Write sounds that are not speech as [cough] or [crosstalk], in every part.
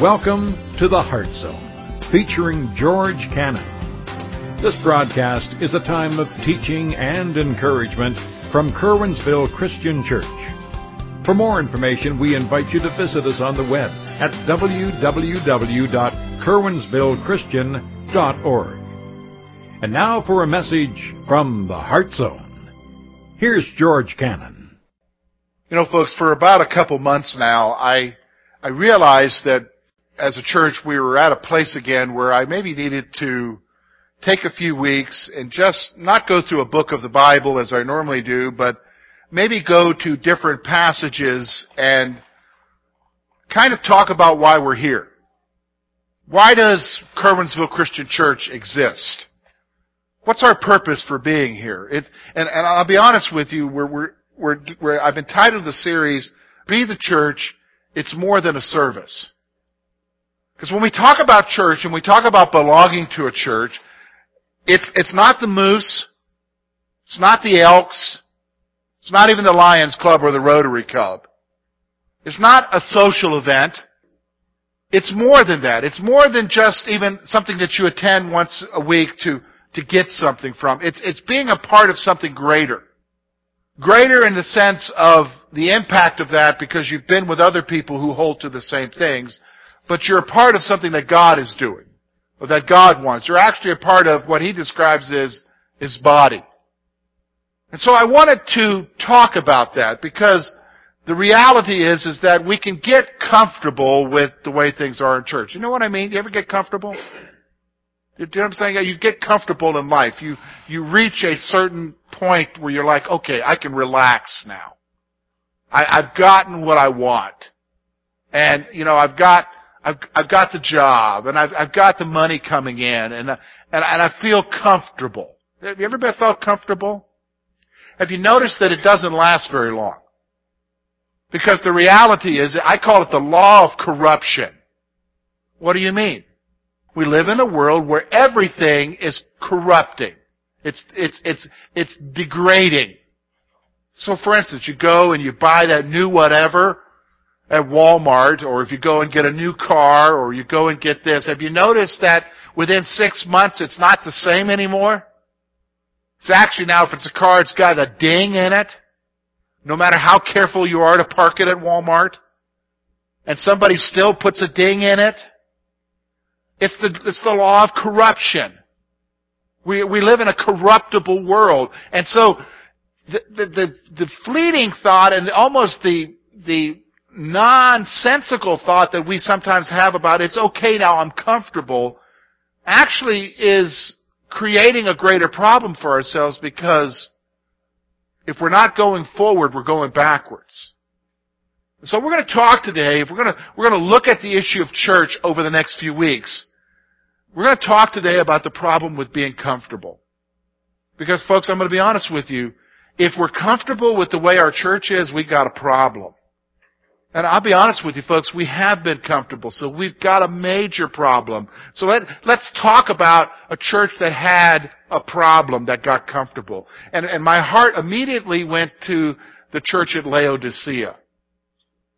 Welcome to the Heart Zone, featuring George Cannon. This broadcast is a time of teaching and encouragement from Curwensville Christian Church. For more information, we invite you to visit us on the web at www.curwensvillechristian.org. And now for a message from the Heart Zone. Here's George Cannon. You know, folks, for about a couple months now, I I realized that as a church we were at a place again where I maybe needed to take a few weeks and just not go through a book of the Bible as I normally do, but maybe go to different passages and kind of talk about why we're here. Why does Curwensville Christian Church exist? What's our purpose for being here? It's, and, and I'll be honest with you, we're, we're, we're, I've entitled the series, Be the Church, It's More Than a Service. Because when we talk about church and we talk about belonging to a church, it's, it's not the moose, it's not the elks, it's not even the Lions Club or the Rotary Club. It's not a social event. It's more than that. It's more than just even something that you attend once a week to to get something from. It's, it's being a part of something greater. Greater in the sense of the impact of that because you've been with other people who hold to the same things, but you're a part of something that God is doing, or that God wants. You're actually a part of what He describes as His body. And so I wanted to talk about that because the reality is, is that we can get comfortable with the way things are in church. You know what I mean? You ever get comfortable? You know what I'm saying? You get comfortable in life. You, you reach a certain point where you're like, okay, I can relax now. I, I've gotten what I want. And, you know, I've got, I've, I've got the job and I've, I've got the money coming in and, and, and I feel comfortable. Have you ever been felt comfortable? Have you noticed that it doesn't last very long? Because the reality is, I call it the law of corruption. What do you mean? We live in a world where everything is corrupting. It's, it's, it's, it's degrading. So for instance, you go and you buy that new whatever at Walmart, or if you go and get a new car, or you go and get this, have you noticed that within six months it's not the same anymore? It's actually now, if it's a car, it's got a ding in it. No matter how careful you are to park it at Walmart. And somebody still puts a ding in it. It's the, it's the law of corruption. We, we live in a corruptible world. And so, the, the, the, the fleeting thought and almost the, the nonsensical thought that we sometimes have about it's okay now, I'm comfortable, actually is creating a greater problem for ourselves because if we're not going forward, we're going backwards. So we're going to talk today, if we're going to, we're going to look at the issue of church over the next few weeks. We're going to talk today about the problem with being comfortable. Because folks, I'm going to be honest with you. If we're comfortable with the way our church is, we've got a problem. And I'll be honest with you folks, we have been comfortable, so we've got a major problem. So let, let's talk about a church that had a problem that got comfortable. And, and my heart immediately went to the church at Laodicea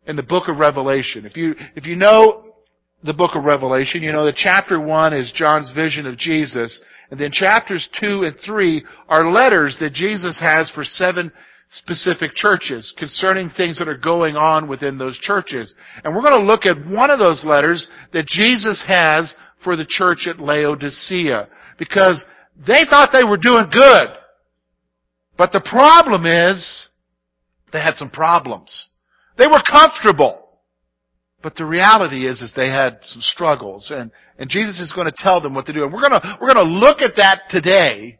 in the book of Revelation. If you, if you know the book of Revelation, you know that chapter 1 is John's vision of Jesus, and then chapters 2 and 3 are letters that Jesus has for seven specific churches concerning things that are going on within those churches. And we're going to look at one of those letters that Jesus has for the church at Laodicea, because they thought they were doing good. But the problem is, they had some problems. They were comfortable. But the reality is, is they had some struggles, and, and Jesus is going to tell them what to do. And we're going to, we're going to look at that today,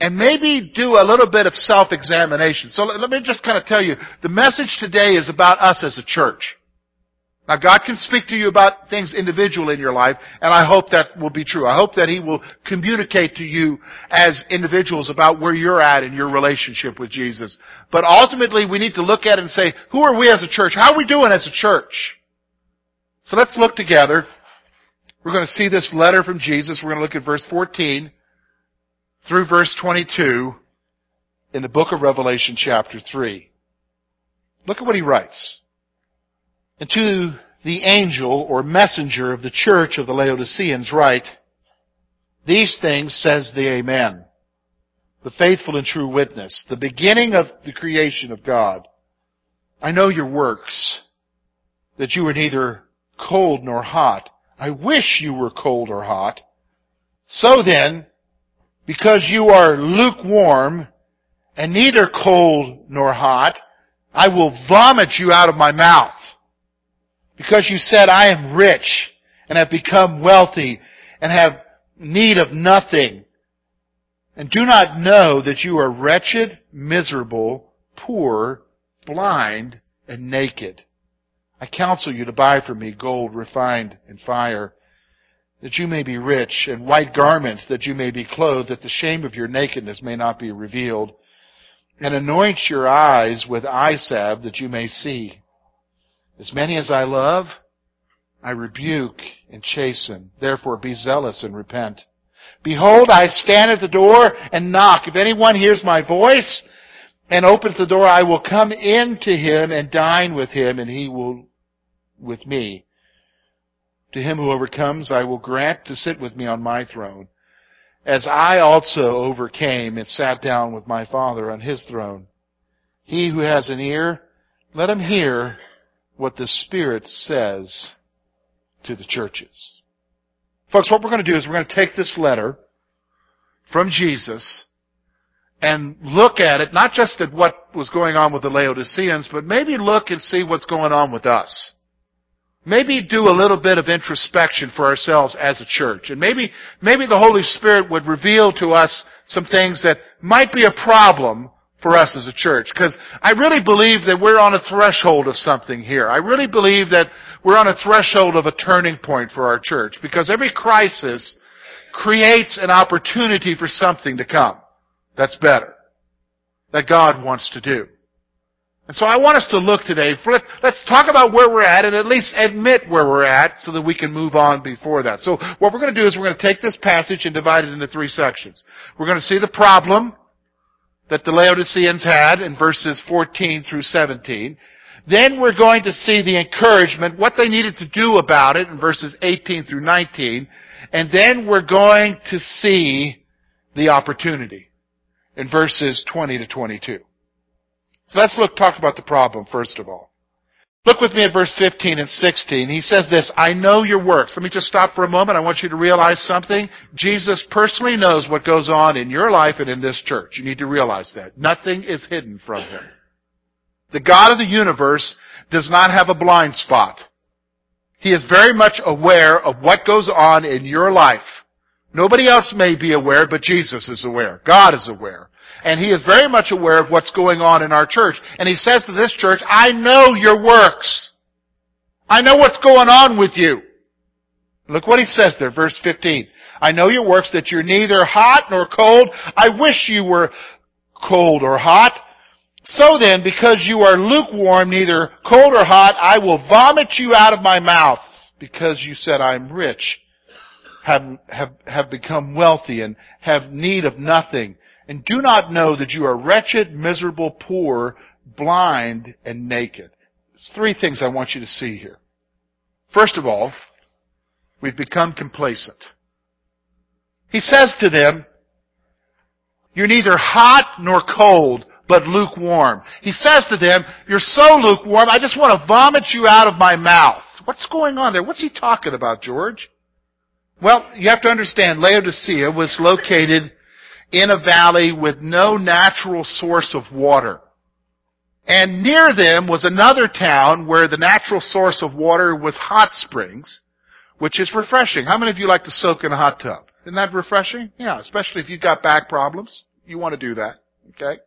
and maybe do a little bit of self-examination. So let, me just kind of tell you, the message today is about us as a church. Now God can speak to you about things individually in your life, and I hope that will be true. I hope that He will communicate to you as individuals about where you're at in your relationship with Jesus. But ultimately we need to look at it and say, who are we as a church? How are we doing as a church? So let's look together. We're going to see this letter from Jesus. We're going to look at verse 14 through verse 22 in the book of Revelation chapter 3. Look at what he writes. And to the angel or messenger of the church of the Laodiceans write, These things says the Amen, the faithful and true witness, the beginning of the creation of God. I know your works, that you are neither cold nor hot. I wish you were cold or hot. So then, because you are lukewarm and neither cold nor hot, I will vomit you out of my mouth. Because you said, I am rich and have become wealthy and have need of nothing and do not know that you are wretched, miserable, poor, blind, and naked. I counsel you to buy from me gold refined in fire, that you may be rich, and white garments that you may be clothed, that the shame of your nakedness may not be revealed, and anoint your eyes with eye salve that you may see. As many as I love, I rebuke and chasten. Therefore be zealous and repent. Behold, I stand at the door and knock. If anyone hears my voice and opens the door, I will come in to him and dine with him, and he will with me. To him who overcomes, I will grant to sit with me on my throne, as I also overcame and sat down with my Father on his throne. He who has an ear, let him hear what the Spirit says to the churches. Folks, what we're going to do is we're going to take this letter from Jesus and look at it, not just at what was going on with the Laodiceans, but maybe look and see what's going on with us. Maybe do a little bit of introspection for ourselves as a church. And maybe, maybe the Holy Spirit would reveal to us some things that might be a problem for us as a church. Because I really believe that we're on a threshold of something here. I really believe that we're on a threshold of a turning point for our church. Because every crisis creates an opportunity for something to come that's better. That God wants to do. And so I want us to look today, let's talk about where we're at and at least admit where we're at so that we can move on before that. So what we're going to do is we're going to take this passage and divide it into three sections. We're going to see the problem, that the Laodiceans had in verses 14 through 17. Then we're going to see the encouragement, what they needed to do about it in verses 18 through 19. And then we're going to see the opportunity in verses 20 to 22. So let's look, talk about the problem first of all. Look with me at verse 15 and 16. He says this, I know your works. Let me just stop for a moment. I want you to realize something. Jesus personally knows what goes on in your life and in this church. You need to realize that. Nothing is hidden from Him. The God of the universe does not have a blind spot. He is very much aware of what goes on in your life. Nobody else may be aware, but Jesus is aware. God is aware. And He is very much aware of what's going on in our church. And He says to this church, I know your works. I know what's going on with you. Look what He says there, verse 15. I know your works that you're neither hot nor cold. I wish you were cold or hot. So then, because you are lukewarm, neither cold or hot, I will vomit you out of my mouth, because you said I'm rich have, have, have become wealthy and have need of nothing, and do not know that you are wretched, miserable, poor, blind, and naked. There's three things I want you to see here. First of all, we've become complacent. He says to them, you're neither hot nor cold, but lukewarm. He says to them, you're so lukewarm, I just want to vomit you out of my mouth. What's going on there? What's he talking about, George? Well, you have to understand, Laodicea was located in a valley with no natural source of water. And near them was another town where the natural source of water was hot springs, which is refreshing. How many of you like to soak in a hot tub? Isn't that refreshing? Yeah, especially if you've got back problems. You want to do that. Okay?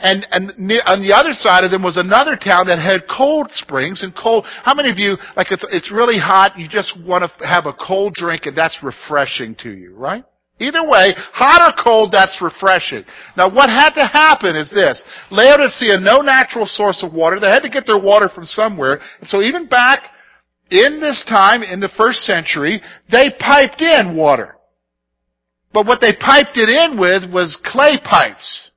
And, and on the other side of them was another town that had cold springs and cold. How many of you, like it's, it's really hot, you just want to have a cold drink and that's refreshing to you, right? Either way, hot or cold, that's refreshing. Now what had to happen is this. Laodicea, no natural source of water. They had to get their water from somewhere. And so even back in this time, in the first century, they piped in water. But what they piped it in with was clay pipes.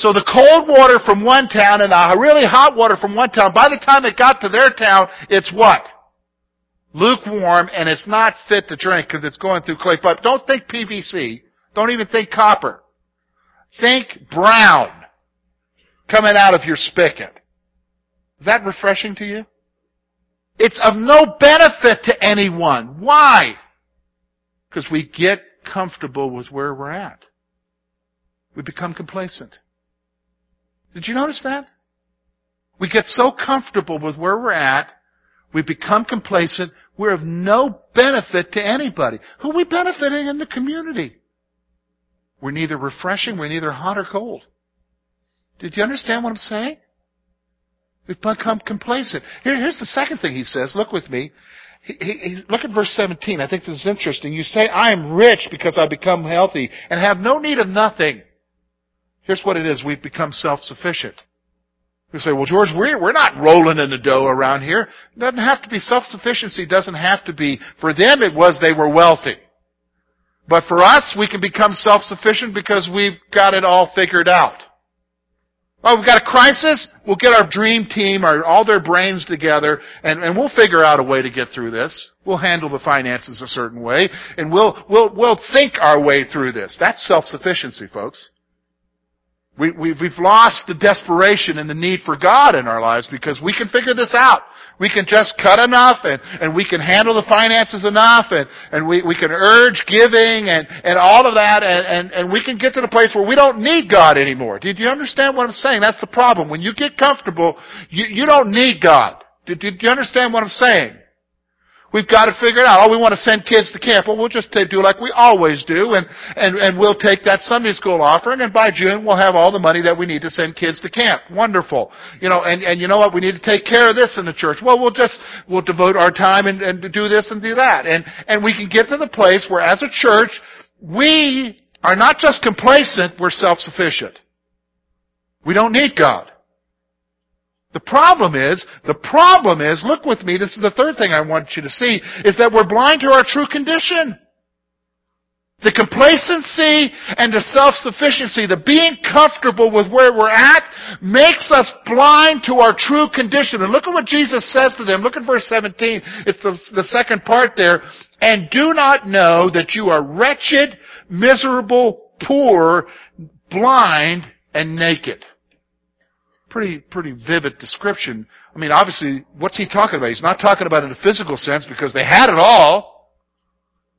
So the cold water from one town and the really hot water from one town, by the time it got to their town, it's what? lukewarm, and it's not fit to drink because it's going through clay pipe. Don't think PVC. Don't even think copper. Think brown coming out of your spigot. Is that refreshing to you? It's of no benefit to anyone. Why? Because we get comfortable with where we're at. We become complacent. Did you notice that? We get so comfortable with where we're at, we become complacent, we're of no benefit to anybody. Who are we benefiting in the community? We're neither refreshing, we're neither hot or cold. Did you understand what I'm saying? We've become complacent. Here, here's the second thing he says. Look with me. He, he, look at verse 17. I think this is interesting. You say, I am rich because I become healthy and have no need of nothing. Here's what it is. We've become self-sufficient. You say, well, George, we're, we're not rolling in the dough around here. It doesn't have to be self-sufficiency. doesn't have to be. For them, it was they were wealthy. But for us, we can become self-sufficient because we've got it all figured out. Oh, we've got a crisis? We'll get our dream team, our, all their brains together, and, and we'll figure out a way to get through this. We'll handle the finances a certain way, and we'll, we'll, we'll think our way through this. That's self-sufficiency, folks. We, we, we've lost the desperation and the need for God in our lives because we can figure this out. We can just cut enough and, and we can handle the finances enough and, and we, we can urge giving and, and all of that and, and, and we can get to the place where we don't need God anymore. Did you understand what I'm saying? That's the problem. When you get comfortable, you, you don't need God. Did, did you understand what I'm saying? We've got to figure it out. Oh, we want to send kids to camp. Well, we'll just do like we always do, and, and, and we'll take that Sunday school offering, and by June we'll have all the money that we need to send kids to camp. Wonderful. You know, and, and you know what? We need to take care of this in the church. Well, we'll just, we'll devote our time and, and do this and do that. And, and we can get to the place where as a church, we are not just complacent, we're self-sufficient. We don't need God. The problem is, the problem is, look with me, this is the third thing I want you to see, is that we're blind to our true condition. The complacency and the self-sufficiency, the being comfortable with where we're at, makes us blind to our true condition. And look at what Jesus says to them. Look at verse 17. It's the, the second part there. And do not know that you are wretched, miserable, poor, blind, and naked pretty, pretty vivid description. I mean, obviously, what's he talking about? He's not talking about in a physical sense because they had it all.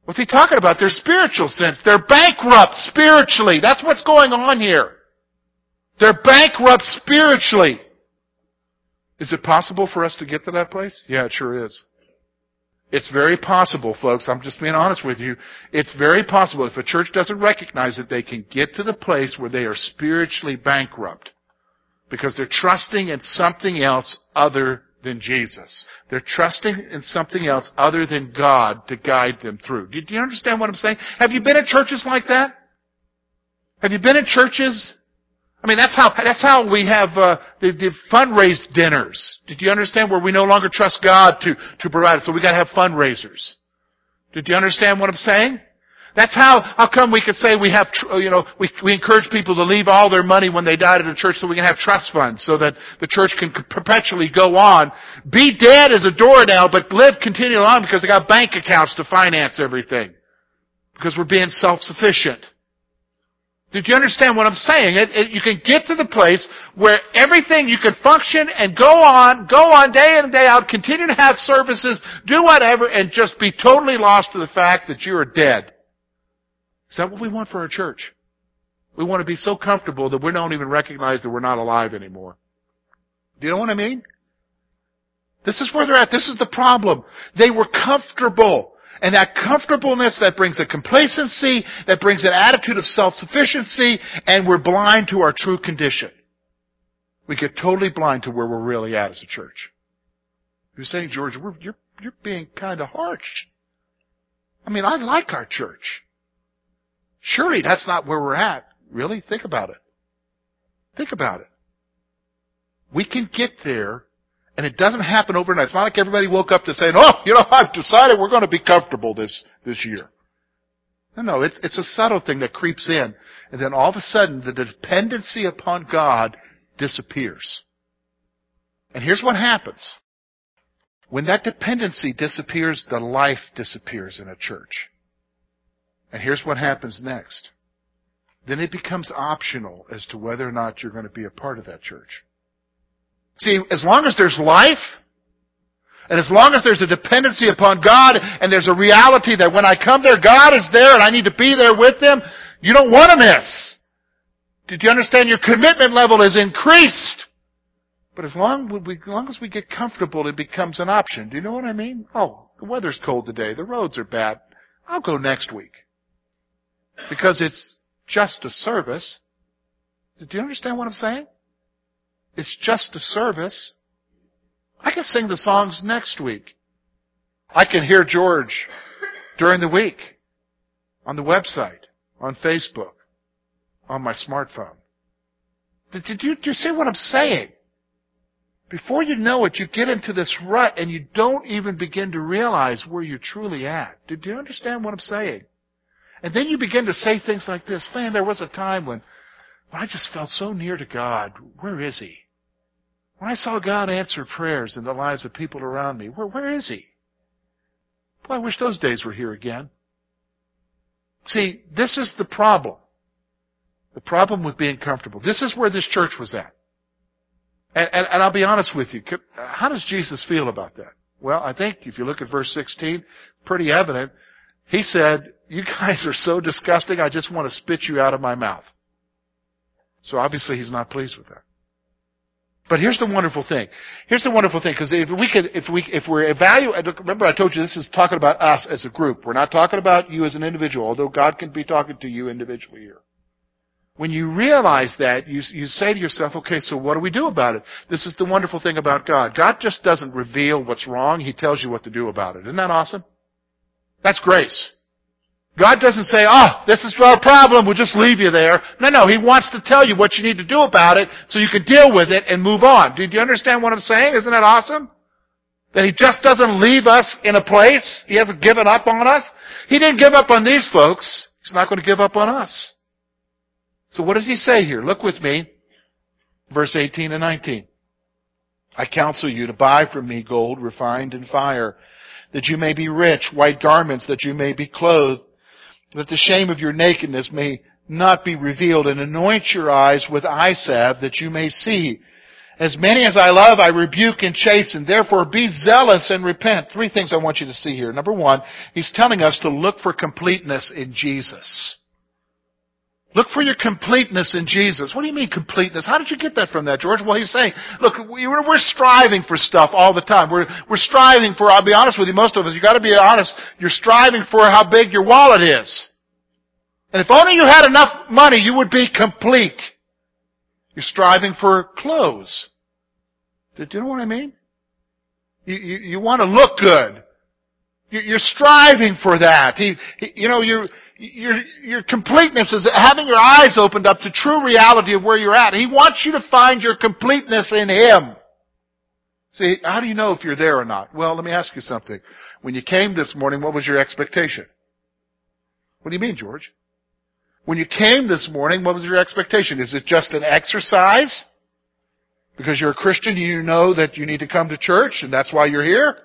What's he talking about? Their spiritual sense. They're bankrupt spiritually. That's what's going on here. They're bankrupt spiritually. Is it possible for us to get to that place? Yeah, it sure is. It's very possible, folks. I'm just being honest with you. It's very possible if a church doesn't recognize it, they can get to the place where they are spiritually bankrupt because they're trusting in something else other than Jesus. They're trusting in something else other than God to guide them through. Do you understand what I'm saying? Have you been in churches like that? Have you been in churches? I mean, that's how that's how we have uh, the, the fundraise dinners. Did you understand where we no longer trust God to to provide it? So we got to have fundraisers. Did you understand what I'm saying? That's how, how come we could say we have, you know, we, we encourage people to leave all their money when they die to the church so we can have trust funds so that the church can perpetually go on. Be dead as a door now, but live continually on because they got bank accounts to finance everything. Because we're being self-sufficient. Did you understand what I'm saying? It, it, you can get to the place where everything, you can function and go on, go on day in and day out, continue to have services, do whatever, and just be totally lost to the fact that you are dead. Is that what we want for our church? We want to be so comfortable that we don't even recognize that we're not alive anymore. Do you know what I mean? This is where they're at. This is the problem. They were comfortable. And that comfortableness, that brings a complacency, that brings an attitude of self-sufficiency, and we're blind to our true condition. We get totally blind to where we're really at as a church. You're saying, George, you're, you're being kind of harsh. I mean, I like our church. Surely that's not where we're at. Really? Think about it. Think about it. We can get there, and it doesn't happen overnight. It's not like everybody woke up to saying, oh, you know, [laughs] I've decided we're going to be comfortable this, this year. No, no, it's, it's a subtle thing that creeps in. And then all of a sudden, the dependency upon God disappears. And here's what happens. When that dependency disappears, the life disappears in a church. And here's what happens next. Then it becomes optional as to whether or not you're going to be a part of that church. See, as long as there's life, and as long as there's a dependency upon God, and there's a reality that when I come there, God is there and I need to be there with them, you don't want to miss. Did you understand? Your commitment level is increased. But as long, we, as long as we get comfortable, it becomes an option. Do you know what I mean? Oh, the weather's cold today. The roads are bad. I'll go next week. Because it's just a service. Do you understand what I'm saying? It's just a service. I can sing the songs next week. I can hear George during the week on the website, on Facebook, on my smartphone. Did you, did you see what I'm saying? Before you know it, you get into this rut and you don't even begin to realize where you're truly at. Did you understand what I'm saying? And then you begin to say things like this, man, there was a time when, when I just felt so near to God. Where is He? When I saw God answer prayers in the lives of people around me, where, where is He? Boy, I wish those days were here again. See, this is the problem. The problem with being comfortable. This is where this church was at. And, and, and I'll be honest with you. Uh, how does Jesus feel about that? Well, I think if you look at verse 16, pretty evident. He said, you guys are so disgusting, I just want to spit you out of my mouth. So obviously he's not pleased with that. But here's the wonderful thing. Here's the wonderful thing, because if we could, if we, if we're evaluating, remember I told you this is talking about us as a group. We're not talking about you as an individual, although God can be talking to you individually here. When you realize that, you, you say to yourself, okay, so what do we do about it? This is the wonderful thing about God. God just doesn't reveal what's wrong, He tells you what to do about it. Isn't that awesome? That's grace. God doesn't say, oh, this is our problem, we'll just leave you there. No, no, He wants to tell you what you need to do about it so you can deal with it and move on. Do you understand what I'm saying? Isn't that awesome? That He just doesn't leave us in a place. He hasn't given up on us. He didn't give up on these folks. He's not going to give up on us. So what does he say here? Look with me. Verse 18 and 19. I counsel you to buy from me gold refined in fire, that you may be rich, white garments that you may be clothed, that the shame of your nakedness may not be revealed, and anoint your eyes with eye salve that you may see. As many as I love, I rebuke and chasten. Therefore, be zealous and repent. Three things I want you to see here. Number one, he's telling us to look for completeness in Jesus. Look for your completeness in Jesus. What do you mean completeness? How did you get that from that, George? Well, he's saying, look, we're, we're striving for stuff all the time. We're, we're striving for, I'll be honest with you, most of us—you've gotta be honest, you're striving for how big your wallet is. And if only you had enough money, you would be complete. You're striving for clothes. Do you know what I mean? You, you, you want to look good. You're striving for that. You know, your, your, your completeness is having your eyes opened up to true reality of where you're at. He wants you to find your completeness in Him. See, how do you know if you're there or not? Well, let me ask you something. When you came this morning, what was your expectation? What do you mean, George? When you came this morning, what was your expectation? Is it just an exercise? Because you're a Christian, you know that you need to come to church and that's why you're here?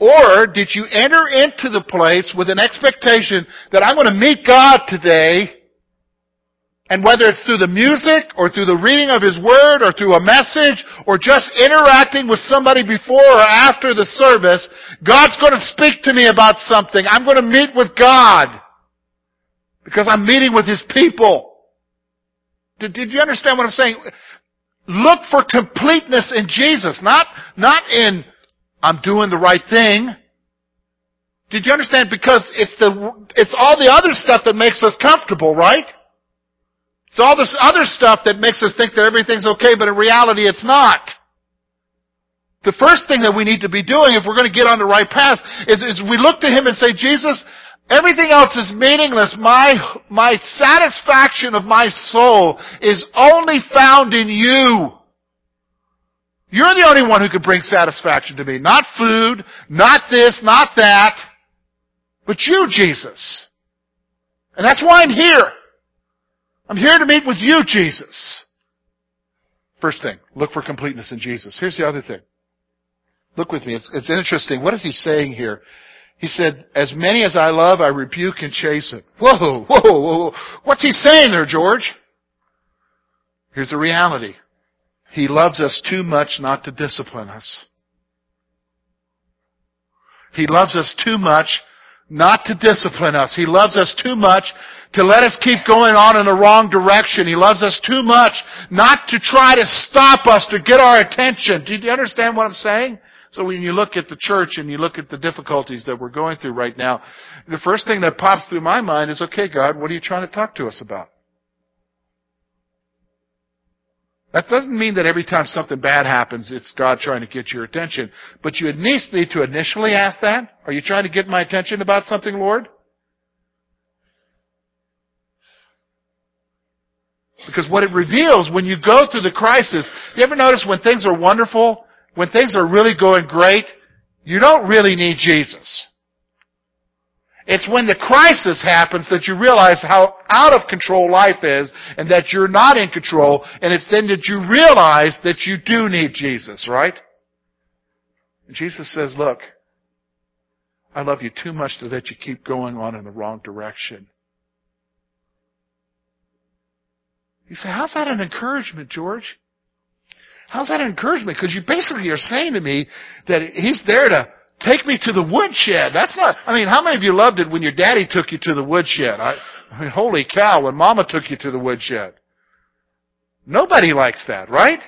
Or did you enter into the place with an expectation that I'm going to meet God today, and whether it's through the music, or through the reading of His Word, or through a message, or just interacting with somebody before or after the service, God's going to speak to me about something. I'm going to meet with God. Because I'm meeting with His people. Did, did you understand what I'm saying? Look for completeness in Jesus, not, not in I'm doing the right thing. Did you understand? Because it's the, it's all the other stuff that makes us comfortable, right? It's all this other stuff that makes us think that everything's okay, but in reality it's not. The first thing that we need to be doing if we're going to get on the right path is, is we look to Him and say, Jesus, everything else is meaningless. My, my satisfaction of my soul is only found in You. You're the only one who can bring satisfaction to me. Not food, not this, not that, but you, Jesus. And that's why I'm here. I'm here to meet with you, Jesus. First thing, look for completeness in Jesus. Here's the other thing. Look with me. It's, it's interesting. What is he saying here? He said, as many as I love, I rebuke and chasten. Whoa, whoa, whoa. What's he saying there, George? Here's the reality. He loves us too much not to discipline us. He loves us too much not to discipline us. He loves us too much to let us keep going on in the wrong direction. He loves us too much not to try to stop us, to get our attention. Do you understand what I'm saying? So when you look at the church and you look at the difficulties that we're going through right now, the first thing that pops through my mind is, okay, God, what are you trying to talk to us about? That doesn't mean that every time something bad happens, it's God trying to get your attention. But you at least need to initially ask that. Are you trying to get my attention about something, Lord? Because what it reveals when you go through the crisis, you ever notice when things are wonderful, when things are really going great, you don't really need Jesus. It's when the crisis happens that you realize how out of control life is and that you're not in control and it's then that you realize that you do need Jesus, right? And Jesus says, look, I love you too much to let you keep going on in the wrong direction. You say, how's that an encouragement, George? How's that an encouragement? Because you basically are saying to me that he's there to take me to the woodshed. That's not, I mean, how many of you loved it when your daddy took you to the woodshed? I, I mean, holy cow, when mama took you to the woodshed. Nobody likes that, right?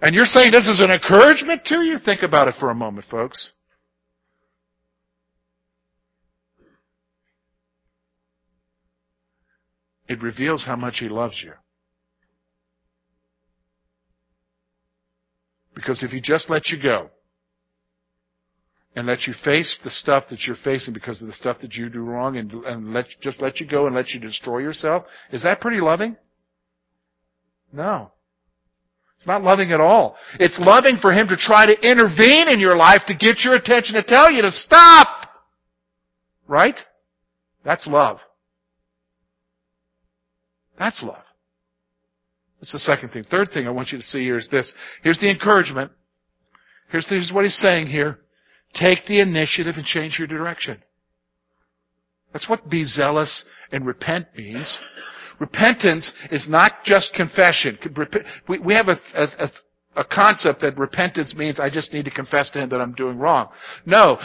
And you're saying this is an encouragement to you? Think about it for a moment, folks. It reveals how much He loves you. Because if He just let you go, and let you face the stuff that you're facing because of the stuff that you do wrong and, and let, just let you go and let you destroy yourself, is that pretty loving? No. It's not loving at all. It's loving for Him to try to intervene in your life to get your attention, to tell you to stop. Right? That's love. That's love. That's the second thing. Third thing I want you to see here is this. Here's the encouragement. Here's, here's what he's saying here. Take the initiative and change your direction. That's what be zealous and repent means. Repentance is not just confession. We have a, a, a, concept that repentance means I just need to confess to Him that I'm doing wrong. No,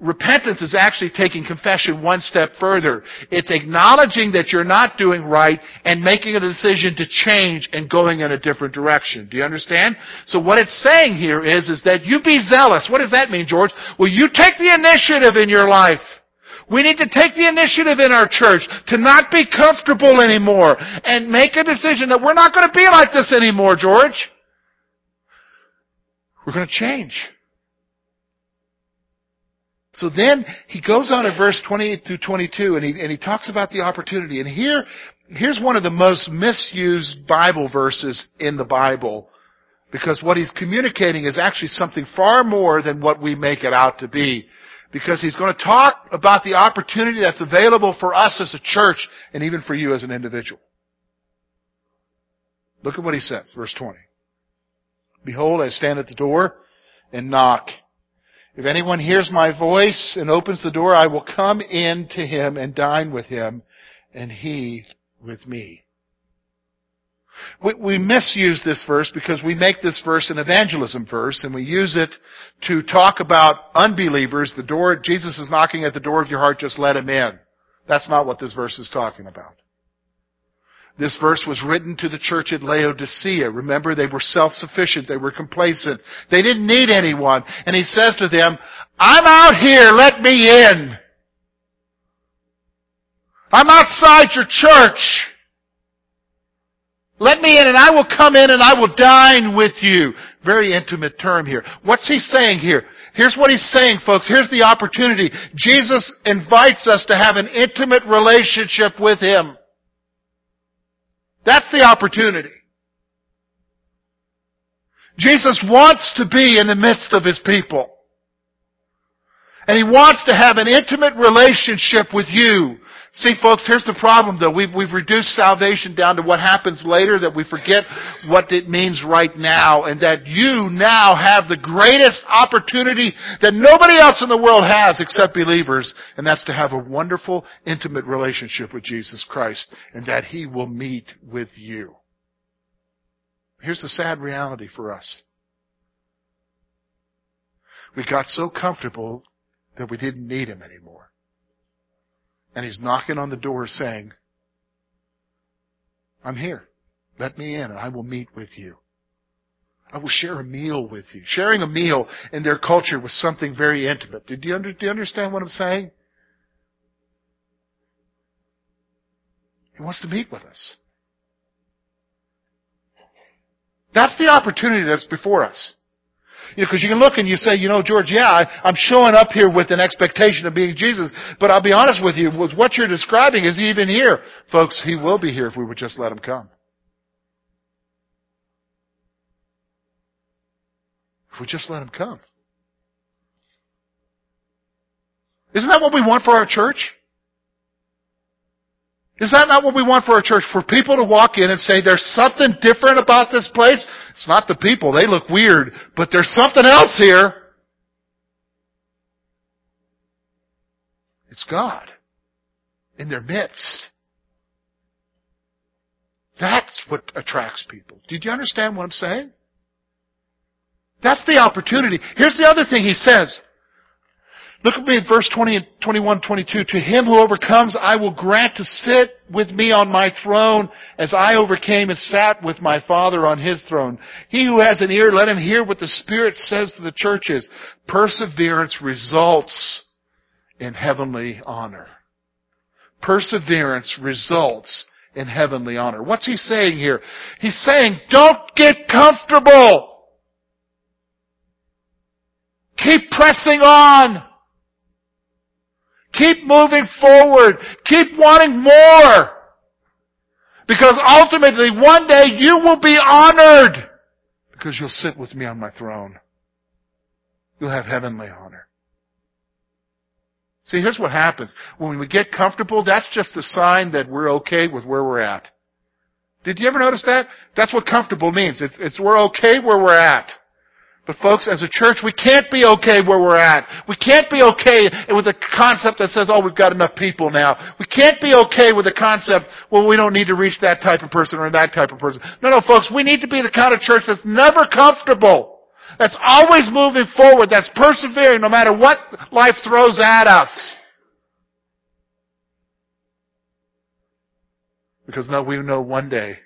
Repentance is actually taking confession one step further. It's acknowledging that you're not doing right and making a decision to change and going in a different direction. Do you understand? So what it's saying here is, is that you be zealous. What does that mean, George? Well, you take the initiative in your life. We need to take the initiative in our church to not be comfortable anymore and make a decision that we're not going to be like this anymore, George. We're going to change. So then he goes on in verse 28 through 22 and he, and he talks about the opportunity. And here, here's one of the most misused Bible verses in the Bible because what he's communicating is actually something far more than what we make it out to be. Because he's going to talk about the opportunity that's available for us as a church and even for you as an individual. Look at what he says, verse 20. Behold, I stand at the door and knock. If anyone hears my voice and opens the door, I will come in to him and dine with him, and he with me. We, we, misuse this verse because we make this verse an evangelism verse and we use it to talk about unbelievers. The door, Jesus is knocking at the door of your heart, just let him in. That's not what this verse is talking about. This verse was written to the church at Laodicea. Remember, they were self-sufficient. They were complacent. They didn't need anyone. And he says to them, I'm out here. Let me in. I'm outside your church. Let me in and I will come in and I will dine with you. Very intimate term here. What's he saying here? Here's what he's saying, folks. Here's the opportunity. Jesus invites us to have an intimate relationship with him. That's the opportunity. Jesus wants to be in the midst of His people. And He wants to have an intimate relationship with you. See, folks, here's the problem though. We've, we've reduced salvation down to what happens later, that we forget what it means right now, and that you now have the greatest opportunity that nobody else in the world has except believers, and that's to have a wonderful, intimate relationship with Jesus Christ, and that He will meet with you. Here's the sad reality for us. We got so comfortable that we didn't need Him anymore. And he's knocking on the door saying, I'm here. Let me in and I will meet with you. I will share a meal with you. Sharing a meal in their culture was something very intimate. Do you, under, do you understand what I'm saying? He wants to meet with us. That's the opportunity that's before us. You know, because you can look and you say, you know, George, yeah, I, I'm showing up here with an expectation of being Jesus, but I'll be honest with you, with what you're describing, is he even here? Folks, he will be here if we would just let him come. If we just let him come. Isn't that what we want for our church? Is that not what we want for our church? For people to walk in and say, there's something different about this place? It's not the people. They look weird, but there's something else here. It's God in their midst. That's what attracts people. Did you understand what I'm saying? That's the opportunity. Here's the other thing he says. Look at me at verse 20 21, 22. To him who overcomes, I will grant to sit with me on my throne as I overcame and sat with my Father on his throne. He who has an ear, let him hear what the Spirit says to the churches. Perseverance results in heavenly honor. Perseverance results in heavenly honor. What's he saying here? He's saying, don't get comfortable. Keep pressing on. Keep moving forward. Keep wanting more. Because ultimately, one day you will be honored. Because you'll sit with me on my throne. You'll have heavenly honor. See, here's what happens. When we get comfortable, that's just a sign that we're okay with where we're at. Did you ever notice that? That's what comfortable means. It's, it's we're okay where we're at. But folks, as a church, we can't be okay where we're at. We can't be okay with a concept that says, oh, we've got enough people now. We can't be okay with a concept, well, we don't need to reach that type of person or that type of person. No, no, folks, we need to be the kind of church that's never comfortable. That's always moving forward. That's persevering no matter what life throws at us. Because now we know one day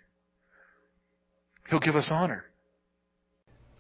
He'll give us honor.